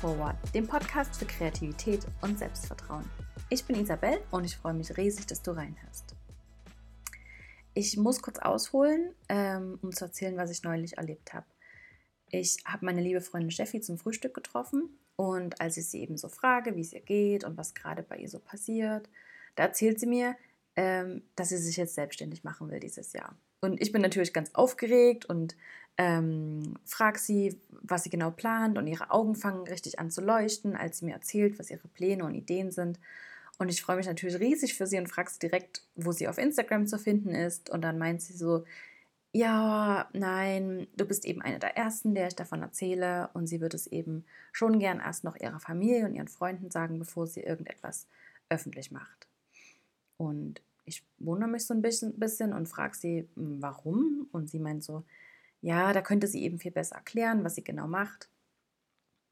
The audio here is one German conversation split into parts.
Forward, dem Podcast für Kreativität und Selbstvertrauen. Ich bin Isabel und ich freue mich riesig, dass du reinhörst. Ich muss kurz ausholen, ähm, um zu erzählen, was ich neulich erlebt habe. Ich habe meine liebe Freundin Steffi zum Frühstück getroffen und als ich sie eben so frage, wie es ihr geht und was gerade bei ihr so passiert, da erzählt sie mir, ähm, dass sie sich jetzt selbstständig machen will dieses Jahr. Und ich bin natürlich ganz aufgeregt und ähm, frage sie, was sie genau plant und ihre Augen fangen richtig an zu leuchten, als sie mir erzählt, was ihre Pläne und Ideen sind. Und ich freue mich natürlich riesig für sie und frage sie direkt, wo sie auf Instagram zu finden ist. Und dann meint sie so, ja, nein, du bist eben eine der Ersten, der ich davon erzähle. Und sie wird es eben schon gern erst noch ihrer Familie und ihren Freunden sagen, bevor sie irgendetwas öffentlich macht. Und ich wundere mich so ein bisschen, bisschen und frage sie, warum? Und sie meint so, ja, da könnte sie eben viel besser erklären, was sie genau macht.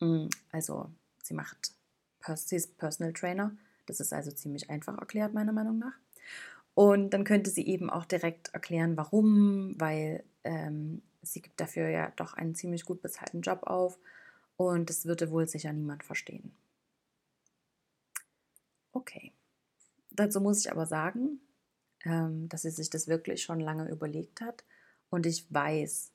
Mm, also sie macht, sie ist Personal Trainer. Das ist also ziemlich einfach erklärt, meiner Meinung nach. Und dann könnte sie eben auch direkt erklären, warum, weil ähm, sie gibt dafür ja doch einen ziemlich gut bezahlten Job auf und das würde wohl sicher niemand verstehen. Okay. Dazu muss ich aber sagen, ähm, dass sie sich das wirklich schon lange überlegt hat und ich weiß,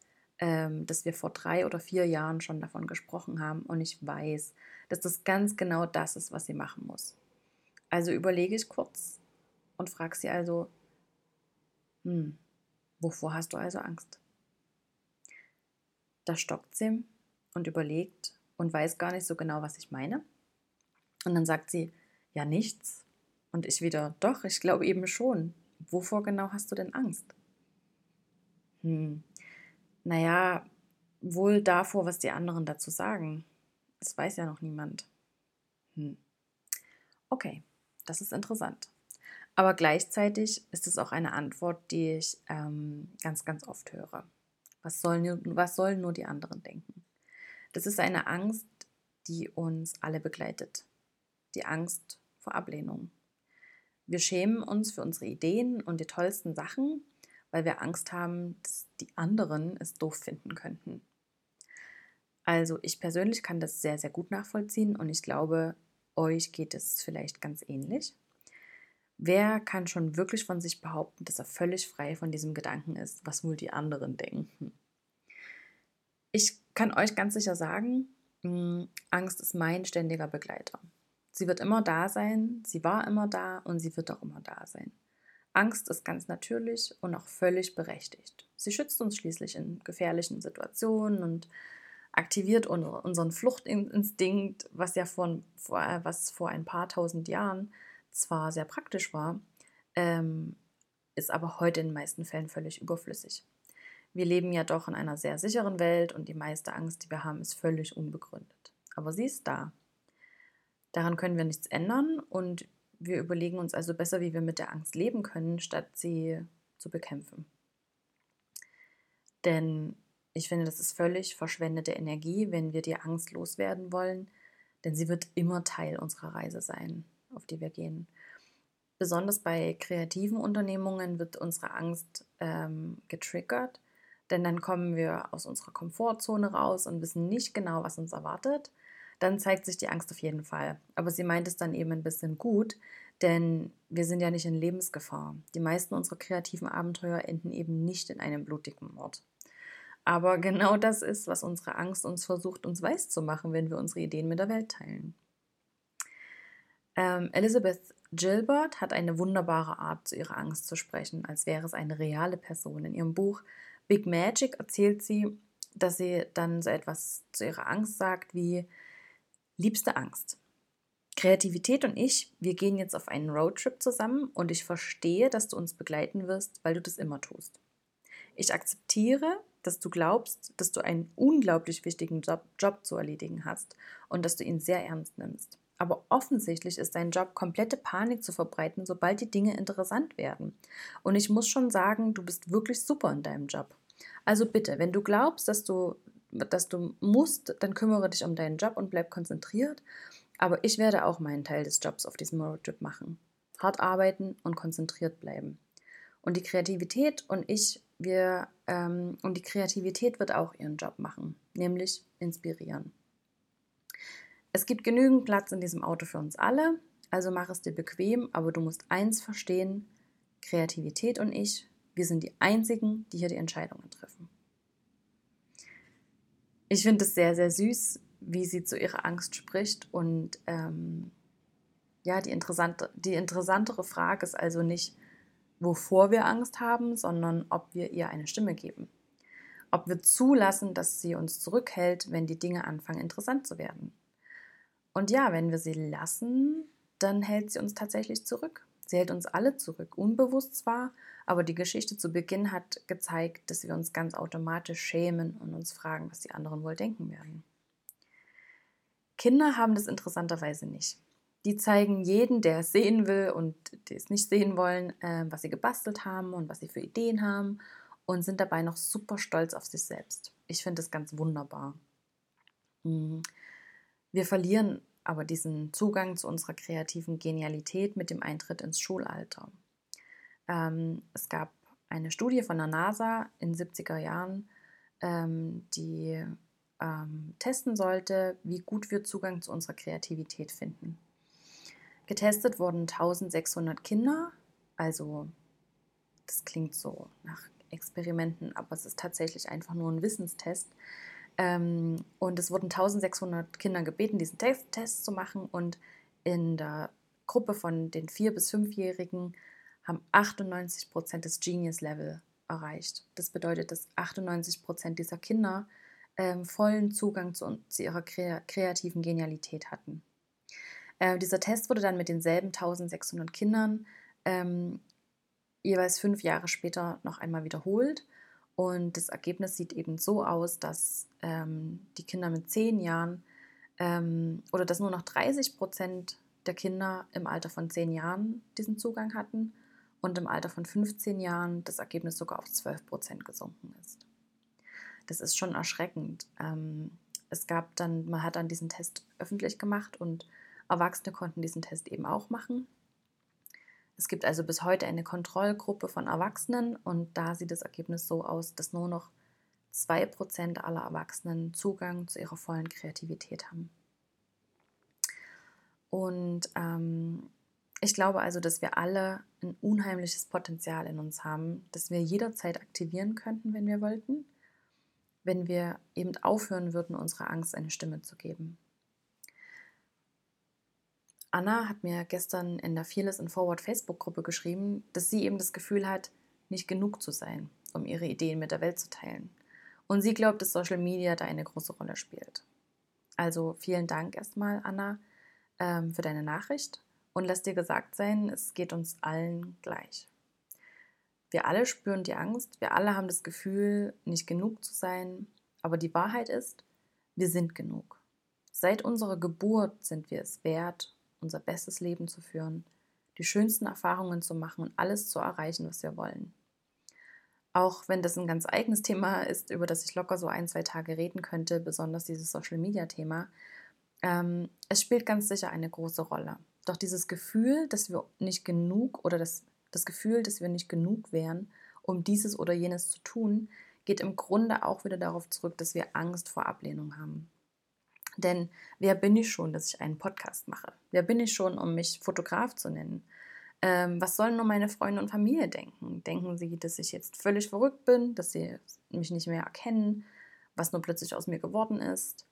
dass wir vor drei oder vier Jahren schon davon gesprochen haben und ich weiß, dass das ganz genau das ist, was sie machen muss. Also überlege ich kurz und frage sie also, hm, wovor hast du also Angst? Da stockt sie und überlegt und weiß gar nicht so genau, was ich meine. Und dann sagt sie, ja nichts. Und ich wieder, doch, ich glaube eben schon. Wovor genau hast du denn Angst? Hm, naja, wohl davor, was die anderen dazu sagen. Das weiß ja noch niemand. Hm. Okay, das ist interessant. Aber gleichzeitig ist es auch eine Antwort, die ich ähm, ganz, ganz oft höre. Was sollen, was sollen nur die anderen denken? Das ist eine Angst, die uns alle begleitet. Die Angst vor Ablehnung. Wir schämen uns für unsere Ideen und die tollsten Sachen weil wir Angst haben, dass die anderen es doof finden könnten. Also ich persönlich kann das sehr, sehr gut nachvollziehen und ich glaube, euch geht es vielleicht ganz ähnlich. Wer kann schon wirklich von sich behaupten, dass er völlig frei von diesem Gedanken ist, was wohl die anderen denken? Ich kann euch ganz sicher sagen, hm, Angst ist mein ständiger Begleiter. Sie wird immer da sein, sie war immer da und sie wird auch immer da sein. Angst ist ganz natürlich und auch völlig berechtigt. Sie schützt uns schließlich in gefährlichen Situationen und aktiviert unseren Fluchtinstinkt, was ja von, was vor ein paar tausend Jahren zwar sehr praktisch war, ähm, ist aber heute in den meisten Fällen völlig überflüssig. Wir leben ja doch in einer sehr sicheren Welt und die meiste Angst, die wir haben, ist völlig unbegründet. Aber sie ist da. Daran können wir nichts ändern und wir überlegen uns also besser, wie wir mit der Angst leben können, statt sie zu bekämpfen. Denn ich finde, das ist völlig verschwendete Energie, wenn wir die Angst loswerden wollen, denn sie wird immer Teil unserer Reise sein, auf die wir gehen. Besonders bei kreativen Unternehmungen wird unsere Angst ähm, getriggert, denn dann kommen wir aus unserer Komfortzone raus und wissen nicht genau, was uns erwartet dann zeigt sich die Angst auf jeden Fall. Aber sie meint es dann eben ein bisschen gut, denn wir sind ja nicht in Lebensgefahr. Die meisten unserer kreativen Abenteuer enden eben nicht in einem blutigen Mord. Aber genau das ist, was unsere Angst uns versucht, uns weiß zu machen, wenn wir unsere Ideen mit der Welt teilen. Ähm, Elizabeth Gilbert hat eine wunderbare Art, zu ihrer Angst zu sprechen, als wäre es eine reale Person. In ihrem Buch Big Magic erzählt sie, dass sie dann so etwas zu ihrer Angst sagt wie, Liebste Angst. Kreativität und ich, wir gehen jetzt auf einen Roadtrip zusammen und ich verstehe, dass du uns begleiten wirst, weil du das immer tust. Ich akzeptiere, dass du glaubst, dass du einen unglaublich wichtigen Job, Job zu erledigen hast und dass du ihn sehr ernst nimmst. Aber offensichtlich ist dein Job, komplette Panik zu verbreiten, sobald die Dinge interessant werden. Und ich muss schon sagen, du bist wirklich super in deinem Job. Also bitte, wenn du glaubst, dass du dass du musst, dann kümmere dich um deinen Job und bleib konzentriert. Aber ich werde auch meinen Teil des Jobs auf diesem Roadtrip machen. Hart arbeiten und konzentriert bleiben. Und die Kreativität und ich, wir, ähm, und die Kreativität wird auch ihren Job machen, nämlich inspirieren. Es gibt genügend Platz in diesem Auto für uns alle, also mach es dir bequem, aber du musst eins verstehen, Kreativität und ich, wir sind die Einzigen, die hier die Entscheidungen treffen. Ich finde es sehr, sehr süß, wie sie zu ihrer Angst spricht und ähm, ja, die, interessante, die interessantere Frage ist also nicht, wovor wir Angst haben, sondern ob wir ihr eine Stimme geben. Ob wir zulassen, dass sie uns zurückhält, wenn die Dinge anfangen interessant zu werden. Und ja, wenn wir sie lassen, dann hält sie uns tatsächlich zurück. Sie hält uns alle zurück, unbewusst zwar, aber die Geschichte zu Beginn hat gezeigt, dass wir uns ganz automatisch schämen und uns fragen, was die anderen wohl denken werden. Kinder haben das interessanterweise nicht. Die zeigen jeden, der es sehen will und die es nicht sehen wollen, äh, was sie gebastelt haben und was sie für Ideen haben und sind dabei noch super stolz auf sich selbst. Ich finde das ganz wunderbar. Mhm. Wir verlieren aber diesen Zugang zu unserer kreativen Genialität mit dem Eintritt ins Schulalter. Ähm, es gab eine Studie von der NASA in den 70er Jahren, ähm, die ähm, testen sollte, wie gut wir Zugang zu unserer Kreativität finden. Getestet wurden 1600 Kinder, also das klingt so nach Experimenten, aber es ist tatsächlich einfach nur ein Wissenstest. Ähm, und es wurden 1600 Kinder gebeten, diesen Test, Test zu machen. Und in der Gruppe von den 4- bis 5-Jährigen haben 98 Prozent des Genius-Level erreicht. Das bedeutet, dass 98 Prozent dieser Kinder ähm, vollen Zugang zu, zu ihrer kre kreativen Genialität hatten. Äh, dieser Test wurde dann mit denselben 1600 Kindern ähm, jeweils fünf Jahre später noch einmal wiederholt. Und das Ergebnis sieht eben so aus, dass ähm, die Kinder mit zehn Jahren ähm, oder dass nur noch 30 Prozent der Kinder im Alter von zehn Jahren diesen Zugang hatten und im Alter von 15 Jahren das Ergebnis sogar auf 12 Prozent gesunken ist. Das ist schon erschreckend. Ähm, es gab dann, man hat dann diesen Test öffentlich gemacht und Erwachsene konnten diesen Test eben auch machen. Es gibt also bis heute eine Kontrollgruppe von Erwachsenen und da sieht das Ergebnis so aus, dass nur noch 2% aller Erwachsenen Zugang zu ihrer vollen Kreativität haben. Und ähm, ich glaube also, dass wir alle ein unheimliches Potenzial in uns haben, das wir jederzeit aktivieren könnten, wenn wir wollten, wenn wir eben aufhören würden, unserer Angst eine Stimme zu geben. Anna hat mir gestern in der Fearless and Forward Facebook-Gruppe geschrieben, dass sie eben das Gefühl hat, nicht genug zu sein, um ihre Ideen mit der Welt zu teilen. Und sie glaubt, dass Social Media da eine große Rolle spielt. Also vielen Dank erstmal, Anna, ähm, für deine Nachricht. Und lass dir gesagt sein, es geht uns allen gleich. Wir alle spüren die Angst, wir alle haben das Gefühl, nicht genug zu sein. Aber die Wahrheit ist, wir sind genug. Seit unserer Geburt sind wir es wert, unser bestes Leben zu führen, die schönsten Erfahrungen zu machen und alles zu erreichen, was wir wollen. Auch wenn das ein ganz eigenes Thema ist, über das ich locker so ein, zwei Tage reden könnte, besonders dieses Social-Media-Thema, ähm, es spielt ganz sicher eine große Rolle. Doch dieses Gefühl, dass wir nicht genug oder das, das Gefühl, dass wir nicht genug wären, um dieses oder jenes zu tun, geht im Grunde auch wieder darauf zurück, dass wir Angst vor Ablehnung haben. Denn wer bin ich schon, dass ich einen Podcast mache? Wer bin ich schon, um mich Fotograf zu nennen? Ähm, was sollen nur meine Freunde und Familie denken? Denken sie, dass ich jetzt völlig verrückt bin, dass sie mich nicht mehr erkennen, was nur plötzlich aus mir geworden ist?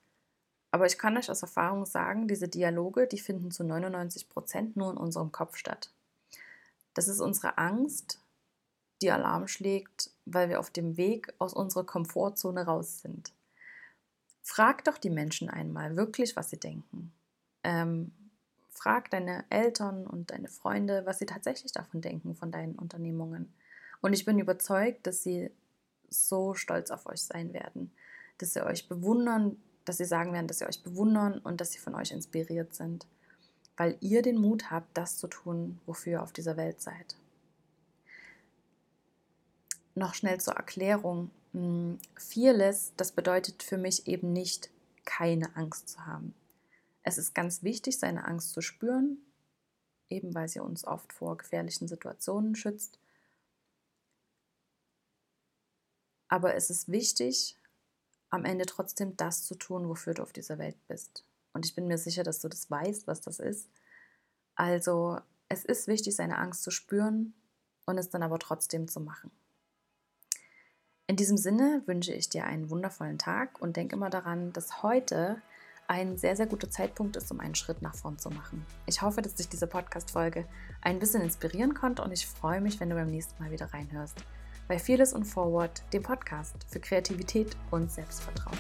Aber ich kann euch aus Erfahrung sagen, diese Dialoge, die finden zu 99 Prozent nur in unserem Kopf statt. Das ist unsere Angst, die Alarm schlägt, weil wir auf dem Weg aus unserer Komfortzone raus sind. Frag doch die Menschen einmal wirklich, was sie denken. Ähm, frag deine Eltern und deine Freunde, was sie tatsächlich davon denken, von deinen Unternehmungen. Und ich bin überzeugt, dass sie so stolz auf euch sein werden, dass sie euch bewundern, dass sie sagen werden, dass sie euch bewundern und dass sie von euch inspiriert sind, weil ihr den Mut habt, das zu tun, wofür ihr auf dieser Welt seid. Noch schnell zur Erklärung. Hm, fearless, das bedeutet für mich eben nicht, keine Angst zu haben. Es ist ganz wichtig, seine Angst zu spüren, eben weil sie uns oft vor gefährlichen Situationen schützt. Aber es ist wichtig, am Ende trotzdem das zu tun, wofür du auf dieser Welt bist. Und ich bin mir sicher, dass du das weißt, was das ist. Also es ist wichtig, seine Angst zu spüren und es dann aber trotzdem zu machen. In diesem Sinne wünsche ich dir einen wundervollen Tag und denke immer daran, dass heute ein sehr, sehr guter Zeitpunkt ist, um einen Schritt nach vorn zu machen. Ich hoffe, dass dich diese Podcast-Folge ein bisschen inspirieren konnte und ich freue mich, wenn du beim nächsten Mal wieder reinhörst. Bei Fearless und Forward, dem Podcast für Kreativität und Selbstvertrauen.